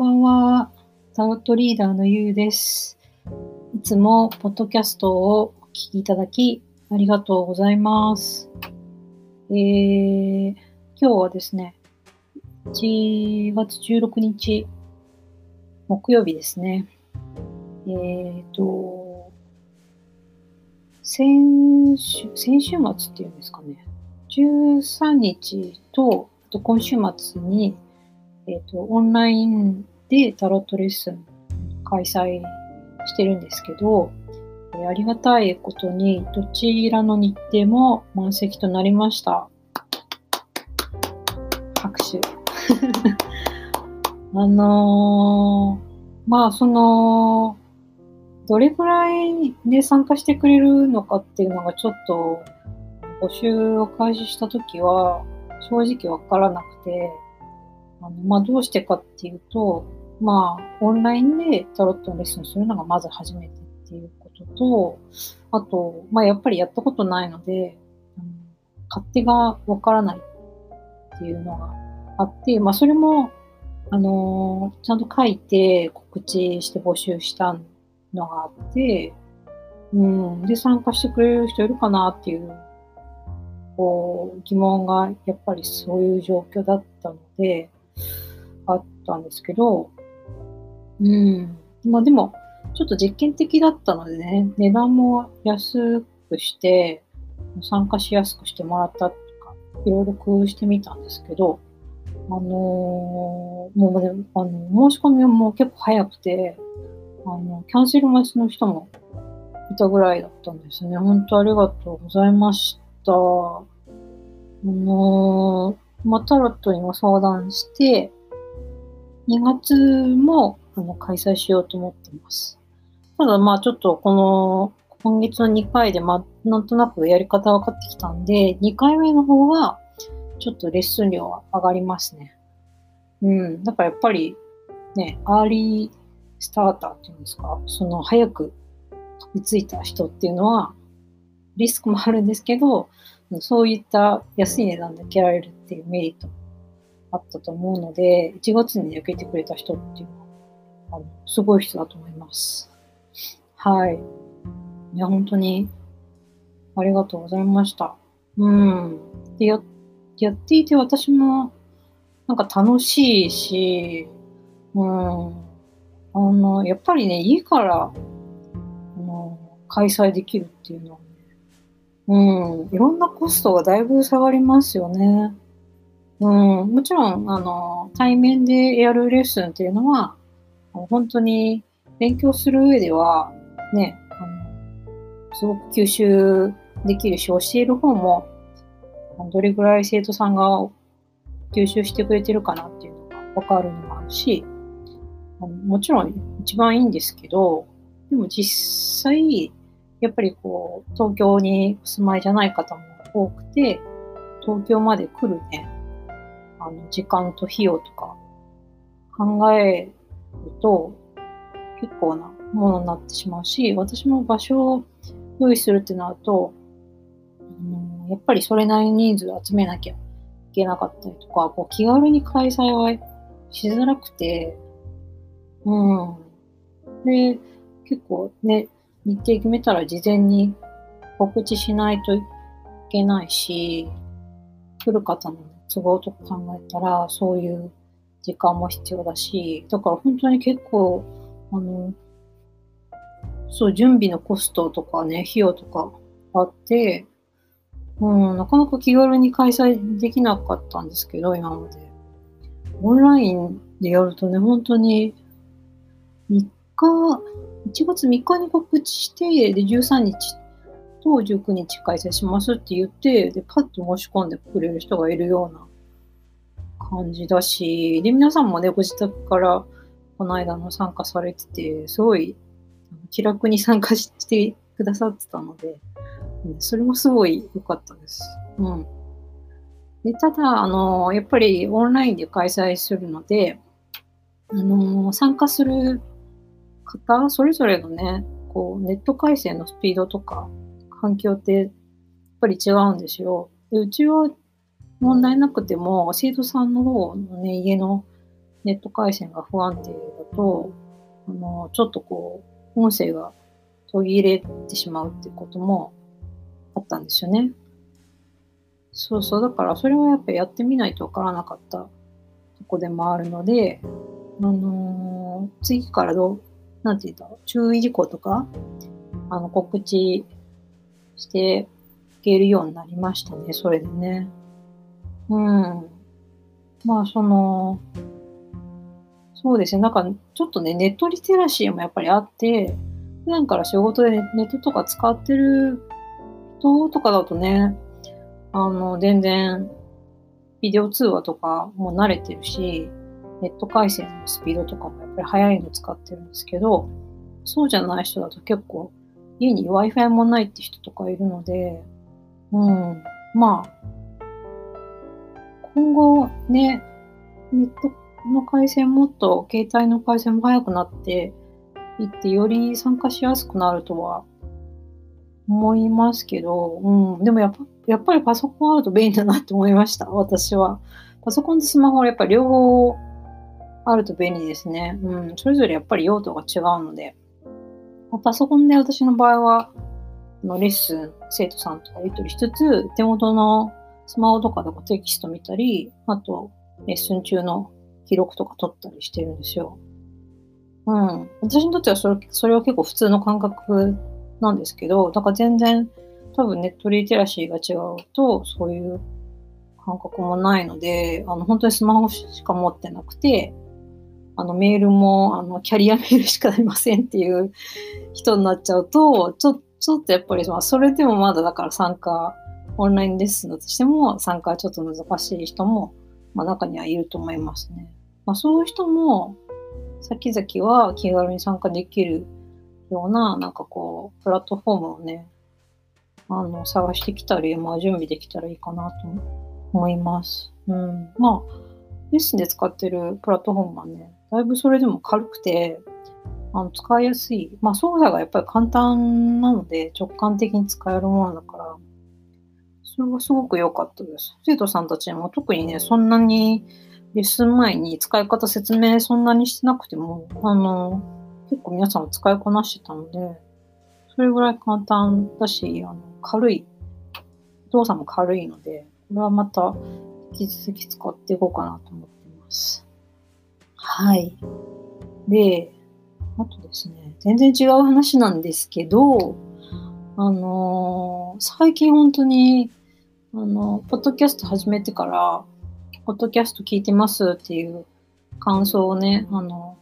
ばんは。タロットリーダーのゆうです。いつもポッドキャストをお聞きいただきありがとうございます。えー、今日はですね、1月16日木曜日ですね。えーと、先週、先週末っていうんですかね。13日と、あと今週末に、えっ、ー、と、オンラインでタロットレッスン開催してるんですけど、えありがたいことにどちらの日程も満席となりました。拍手。あのー、まあその、どれくらいで参加してくれるのかっていうのがちょっと募集を開始した時は正直わからなくて、あのまあ、どうしてかっていうと、まあ、オンラインでタロットのレッスンするのがまず初めてっていうことと、あと、まあ、やっぱりやったことないので、うん、勝手がわからないっていうのがあって、まあ、それも、あのー、ちゃんと書いて告知して募集したのがあって、うん、で、参加してくれる人いるかなっていう、こう、疑問がやっぱりそういう状況だったので、あったんですけど、うん。まあでも、ちょっと実験的だったのでね、値段も安くして、参加しやすくしてもらったとか、いろいろ工夫してみたんですけど、あのー、もうね、あの、申し込みも結構早くて、あの、キャンセル待ちの人もいたぐらいだったんですね。本当ありがとうございました。あのー、まあ、タロットにも相談して、2月もあの開催しようと思ってます。ただまあちょっとこの今月の2回でまあなんとなくやり方分かってきたんで、2回目の方はちょっとレッスン量は上がりますね。うん。だからやっぱりね、アーリースターターっていうんですか、その早く飛びついた人っていうのはリスクもあるんですけど、そういった安い値段で受けられるっていうメリットあったと思うので、1月に受けてくれた人っていうのは、あのすごい人だと思います。はい。いや、本当に、ありがとうございました。うん。で、や、やっていて私も、なんか楽しいし、うん。あの、やっぱりね、家から、あの、開催できるっていうのはね、うん、いろんなコストがだいぶ下がりますよね。うん、もちろん、あの、対面でやるレッスンっていうのは、本当に勉強する上では、ね、あのすごく吸収できるし、教える方も、どれぐらい生徒さんが吸収してくれてるかなっていうのがわかるのもあるし、もちろん一番いいんですけど、でも実際、やっぱりこう、東京にお住まいじゃない方も多くて、東京まで来るね、あの、時間と費用とか考えると結構なものになってしまうし、私も場所を用意するってなると、うん、やっぱりそれなりに人数集めなきゃいけなかったりとか、こう気軽に開催はしづらくて、うん。で、結構ね、日程決めたら事前に告知しないといけないし、来る方の都合とか考えたら、そういう時間も必要だし、だから本当に結構、あの、そう、準備のコストとかね、費用とかあって、うん、なかなか気軽に開催できなかったんですけど、今まで。オンラインでやるとね、本当に3日、1月3日に告知して、で、13日と19日開催しますって言って、で、パッと申し込んでくれる人がいるような感じだし、で、皆さんもね、ご自宅からこの間の参加されてて、すごい気楽に参加してくださってたので、それもすごい良かったです。うん。でただ、あの、やっぱりオンラインで開催するので、あの、参加する方、それぞれのね、こう、ネット回線のスピードとか、環境ってやっぱり違うんですよ。でうちは問題なくても、生徒さんの方のね、家のネット回線が不安定だと、あの、ちょっとこう、音声が途切れてしまうっていうこともあったんですよね。そうそう、だからそれはやっぱやってみないとわからなかったとこでもあるので、あのー、次からどう、なんて言うんだろう、注意事項とか、あの、告知していけるようになりましたね、それでね。うん。まあ、その、そうですね、なんか、ちょっとね、ネットリテラシーもやっぱりあって、普段から仕事でネットとか使ってる人とかだとね、あの、全然、ビデオ通話とかも慣れてるし、ネット回線のスピードとかもやっぱり速いの使ってるんですけど、そうじゃない人だと結構、家に Wi-Fi もないって人とかいるので、うん、まあ、今後ね、ネットの回線もっと携帯の回線も速くなっていって、より参加しやすくなるとは思いますけど、うん、でもやっぱやっぱりパソコンあると便利だなって思いました、私は。パソコンとスマホはやっぱり両方あると便利ですね。うん、それぞれやっぱり用途が違うので。パソコンで私の場合は、のレッスン、生徒さんとかやり取りしつつ、手元のスマホとかでもテキスト見たり、あと、レッスン中の記録とか取ったりしてるんですよ。うん。私にとってはそれそれは結構普通の感覚なんですけど、だから全然多分ネットリテラシーが違うと、そういう感覚もないので、あの、本当にスマホしか持ってなくて、あの、メールも、あの、キャリアメールしかありませんっていう人になっちゃうと、ちょ、ちょっとやっぱり、ま、それでもまだだから参加、オンラインレッスンだとしても参加はちょっと難しい人も、まあ、中にはいると思いますね。まあ、そういう人も、先々は気軽に参加できるような、なんかこう、プラットフォームをね、あの、探してきたり、まあ、準備できたらいいかなと思います。うん。まあ、レッスンで使ってるプラットフォームはね、だいぶそれでも軽くて、あの使いやすい。まあ、操作がやっぱり簡単なので、直感的に使えるものだから、それはすごく良かったです。生徒さんたちも特にね、そんなにレッスン前に使い方説明そんなにしてなくても、あの、結構皆さん使いこなしてたので、それぐらい簡単だし、あの軽い、動作も軽いので、これはまた引き続き使っていこうかなと思ってます。はい。で、あとですね、全然違う話なんですけど、あのー、最近本当に、あの、ポッドキャスト始めてから、ポッドキャスト聞いてますっていう感想をね、あの、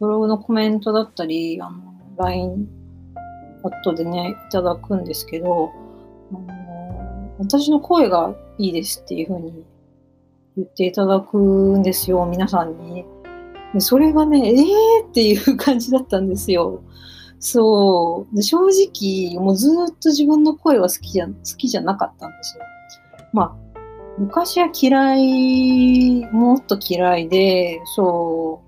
ブログのコメントだったり、あの、LINE 後でね、いただくんですけど、あの私の声がいいですっていうふうに言っていただくんですよ、皆さんに。それがね、えーっていう感じだったんですよ。そう。で正直、もうずっと自分の声は好きじゃ、好きじゃなかったんですよ。まあ、昔は嫌い、もっと嫌いで、そ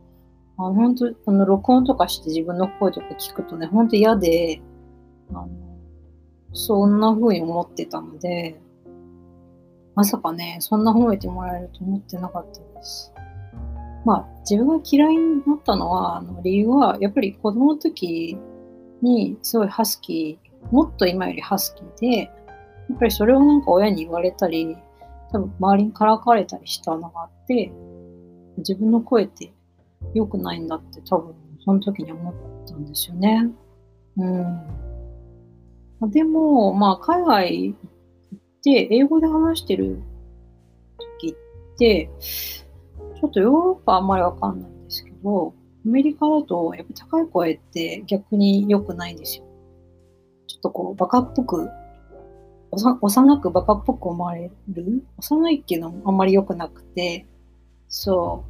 う、あ本当あの、録音とかして自分の声とか聞くとね、本当嫌で、あの、そんな風に思ってたので、まさかね、そんな褒めてもらえると思ってなかったです。まあ、自分が嫌いになったのは、あの理由は、やっぱり子供の時にすごいハスキー、もっと今よりハスキーで、やっぱりそれをなんか親に言われたり、多分周りにからかわれたりしたのがあって、自分の声って良くないんだって多分その時に思ったんですよね。うん。でも、まあ、海外行って英語で話してる時って、ちょっとヨーロッパあんまりわかんないんですけど、アメリカだとやっぱ高い声って逆に良くないんですよ。ちょっとこう、バカっぽく、幼くバカっぽく思われる？幼いっていうのもあんまり良くなくて、そ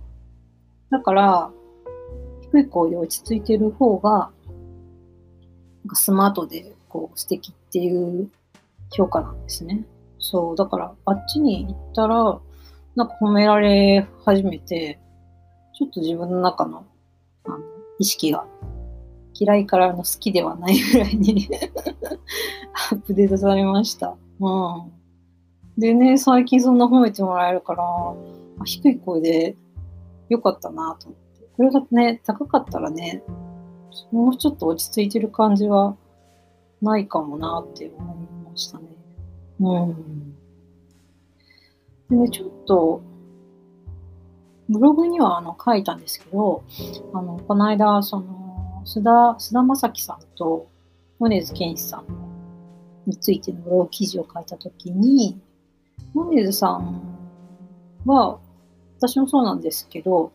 う。だから、低い声で落ち着いてる方が、なんかスマートでこう素敵っていう評価なんですね。そう、だからあっちに行ったら、なんか褒められ始めて、ちょっと自分の中のあの意識が嫌いからの好きではないぐらいに アップデートされました。うん。でね、最近そんな褒めてもらえるから、低い声で良かったなと思って。これがね、高かったらね、もうちょっと落ち着いてる感じはないかもなって思いましたね。うん。でね、ちょっと、ブログにはあの書いたんですけど、あの、この間、その、須田、須田正樹さんと、米津玄師さんについてのブログ記事を書いたときに、米津さんは、私もそうなんですけど、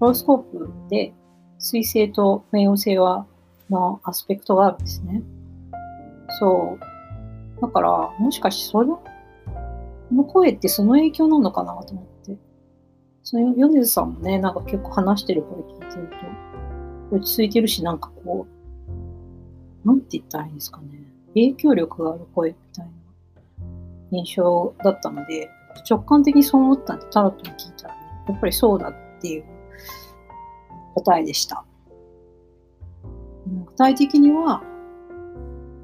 ホロスコープで水星と冥王星はのアスペクトがあるんですね。そう。だから、もしかしてそれの声ってその影響なのかなと思って。その米津さんもね、なんか結構話してる声聞いてると、落ち着いてるし、なんかこう、なんて言ったらいいんですかね。影響力がある声みたいな印象だったので、直感的にそう思ったんで、タロットに聞いたらね、やっぱりそうだっていう答えでした。具体的には、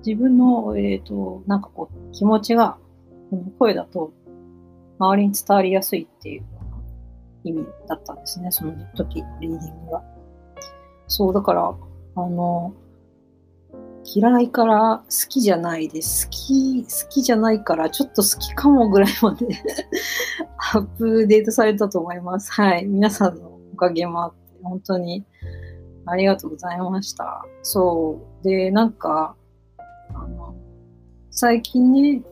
自分の、えっ、ー、と、なんかこう、気持ちが、声だと、周りに伝わりやすいっていう意味だったんですね、その時、リーディングが。そう、だから、あの、嫌いから好きじゃないです。好き、好きじゃないからちょっと好きかもぐらいまで アップデートされたと思います。はい。皆さんのおかげもあって、本当にありがとうございました。そう。で、なんか、あの、最近ね、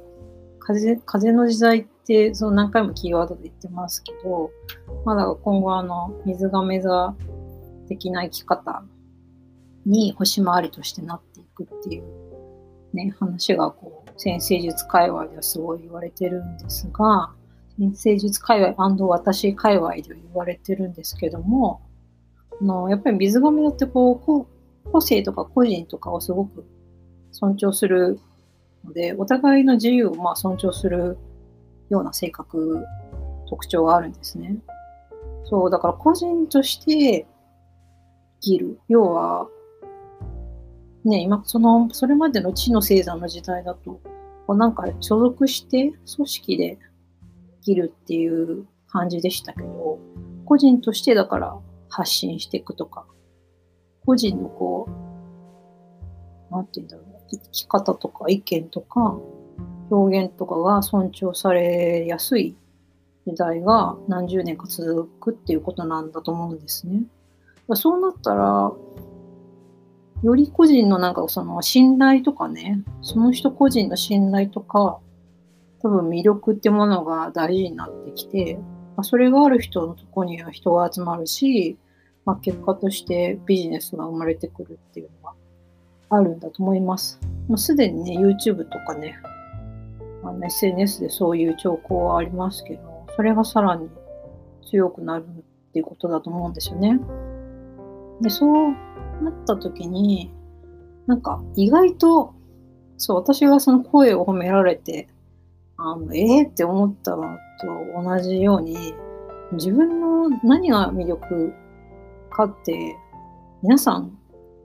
風、風の時代って、その何回もキーワードで言ってますけど、まだ今後あの、水亀座的な生き方に星回りとしてなっていくっていうね、話がこう、先生術界隈ではすごい言われてるんですが、先生術界隈私界隈では言われてるんですけども、あのやっぱり水亀だってこう個性とか個人とかをすごく尊重するので、お互いの自由をまあ尊重するような性格、特徴があるんですね。そう、だから個人として生きる。要は、ね、今、その、それまでの地の星座の時代だと、こうなんか所属して組織で生きるっていう感じでしたけど、個人としてだから発信していくとか、個人のこう、なんて言うんだろう、生き方とか意見とか表現とかが尊重されやすい時代が何十年か続くっていうことなんだと思うんですね。そうなったら、より個人のなんかその信頼とかね、その人個人の信頼とか、多分魅力ってものが大事になってきて、ま、それがある人のとこには人が集まるし、まあ、結果としてビジネスが生まれてくるっていうのがあるんだと思います。もうすでにね、YouTube とかね、あの SNS でそういう兆候はありますけど、それがさらに強くなるっていうことだと思うんですよね。で、そうなった時に、なんか意外と、そう、私がその声を褒められて、あの、ええー、って思ったのと同じように、自分の何が魅力かって、皆さん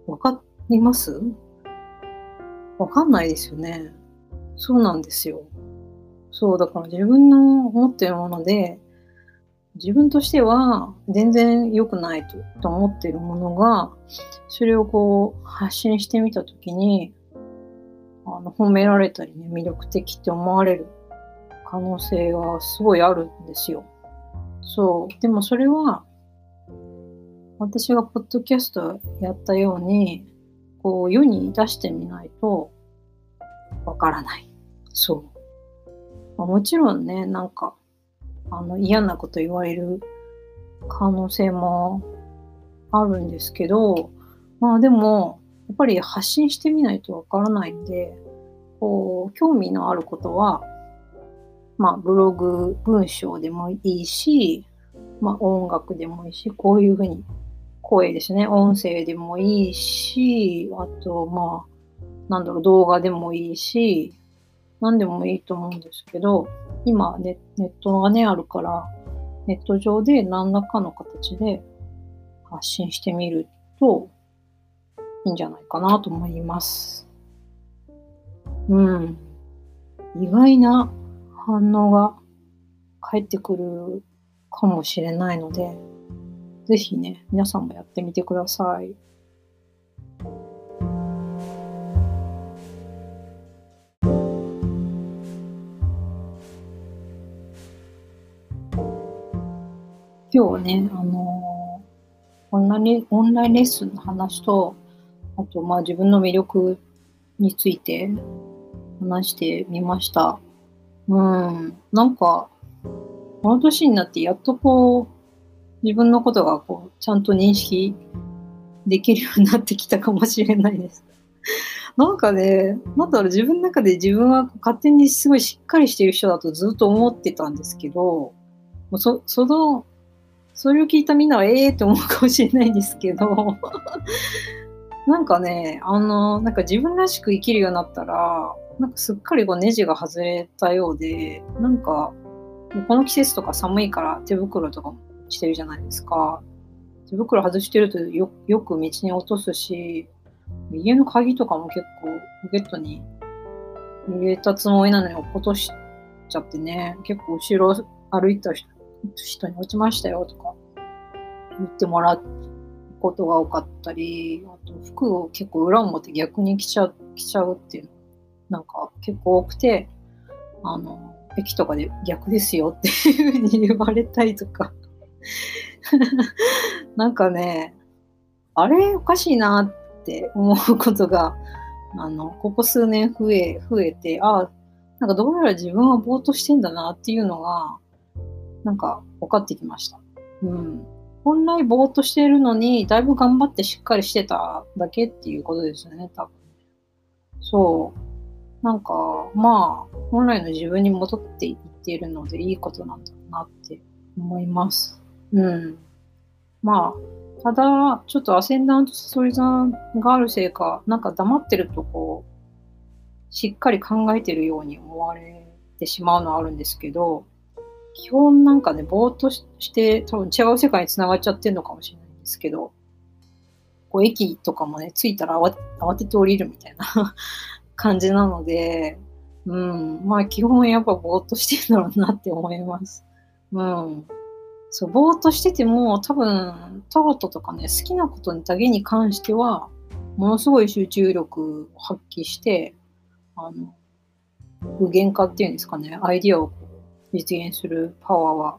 わかります？わかんないですよね。そうなんですよ。そう、だから自分の持ってるもので、自分としては全然良くないとと思っているものが、それをこう発信してみたときに、あの褒められたりね、魅力的って思われる可能性がすごいあるんですよ。そう。でもそれは、私がポッドキャストやったように、こう世に出してみないとわからない。そう。もちろんね、なんか、あの嫌なこと言われる可能性もあるんですけど、まあでも、やっぱり発信してみないとわからないんで、こう、興味のあることはまあ、ブログ、文章でもいいし、まあ、音楽でもいいし、こういうふうに、声ですね、音声でもいいし、あと、まあ、なんだろう、動画でもいいし、何でもいいと思うんですけど、今ネ、ネットがね、あるから、ネット上で何らかの形で発信してみるといいんじゃないかなと思います。うん。意外な反応が返ってくるかもしれないので、ぜひね、皆さんもやってみてください。今日ね、あのオンライン、オンラインレッスンの話と、あと、まあ自分の魅力について話してみました。うん、なんか、この年になってやっとこう、自分のことがこう、ちゃんと認識できるようになってきたかもしれないです。なんかね、なんだろう、自分の中で自分は勝手にすごいしっかりしてる人だとずっと思ってたんですけど、もうそそのそれを聞いたみんなはええー、って思うかもしれないんですけど なんかね、あの、なんか自分らしく生きるようになったら、なんかすっかりこうネジが外れたようで、なんか、この季節とか寒いから手袋とかもしてるじゃないですか。手袋外してるとよよく道に落とすし、家の鍵とかも結構ポケットに入れたつもりなのに落としちゃってね、結構後ろ歩いた人人に落ちましたよとか言ってもらうことが多かったり、あと服を結構裏表逆に着ちゃう、着ちゃうっていうのなんか結構多くて、あの、駅とかで逆ですよっていうふうに言われたりとか。なんかね、あれおかしいなって思うことが、あの、ここ数年増え、増えて、ああ、なんかどうやら自分はぼーっとしてんだなっていうのが、なんか分かってきました。うん。本来ぼーっとしてるのに、だいぶ頑張ってしっかりしてただけっていうことですよね、多分。そう。なんか、まあ、本来の自分に戻っていっているのでいいことなんだなって思います。うん。まあ、ただ、ちょっとアセンダントサソリ座があるせいか、なんか黙ってるとこう、しっかり考えてるように思われてしまうのはあるんですけど、基本なんかね、ぼーっとして多分違う世界に繋がっちゃってるのかもしれないんですけど、こう駅とかもね、着いたら慌慌てて降りるみたいな 感じなので、うん、まあ基本やっぱぼーっとしてるんだろうなって思います。うん。そう、ぼーっとしてても多分タロットとかね、好きなことだけに関しては、ものすごい集中力を発揮して、あの、具現化っていうんですかね、アイディアを実現するパワーは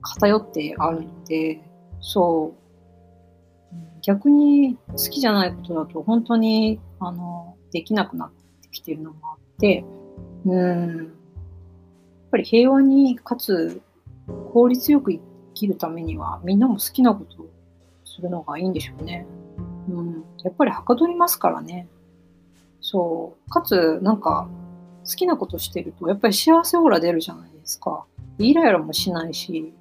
偏ってあるので、そう、逆に好きじゃないことだと本当に、あの、できなくなってきてるのもあって、うん、やっぱり平和にかつ効率よく生きるためにはみんなも好きなことをするのがいいんでしょうね。うん、やっぱりはかどりますからね。そう。かつ、なんか、好きなことしてると、やっぱり幸せオーラ出るじゃないですか。イライラもしないし、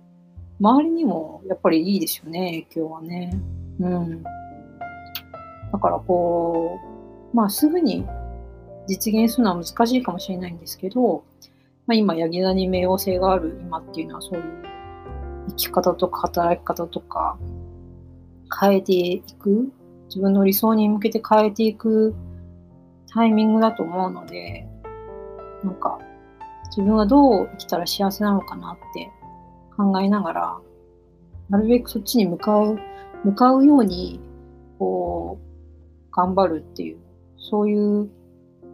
周りにもやっぱりいいですよね、影響はね。うん。だからこう、まあすぐに実現するのは難しいかもしれないんですけど、まあ、今、ヤギ座に冥王星がある今っていうのはそういう生き方とか働き方とか変えていく、自分の理想に向けて変えていくタイミングだと思うので、なんか自分はどう生きたら幸せなのかなって考えながら、なるべくそっちに向かう、向かうように、こう、頑張るっていう、そういう、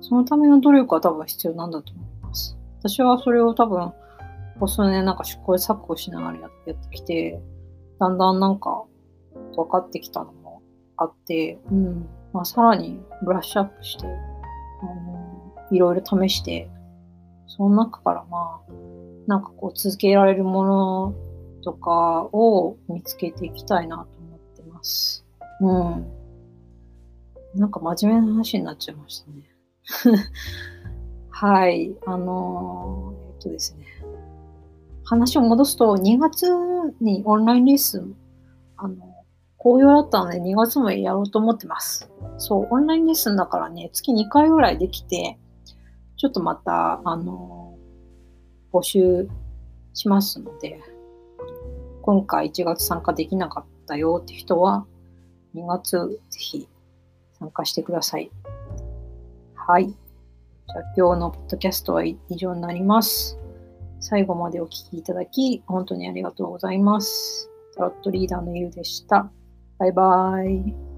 そのための努力は多分必要なんだと思います。私はそれを多分、ここ数年なんか試行錯誤しながらやってきて、だんだんなんか分かってきたのもあって、うん。まあ、さらにブラッシュアップして、あのいろいろ試して、その中からまあ、なんかこう続けられるものとかを見つけていきたいなと思ってます。うん。なんか真面目な話になっちゃいましたね。はい。あのー、えっとですね。話を戻すと、2月にオンラインレッスン、あの、好評だったので2月もやろうと思ってます。そう、オンラインレッスンだからね、月2回ぐらいできて、ちょっとまた、あの、募集しますので、今回1月参加できなかったよって人は、2月ぜひ参加してください。はい。じゃあ今日のポッドキャストは以上になります。最後までお聴きいただき、本当にありがとうございます。タロットリーダーのゆうでした。バイバーイ。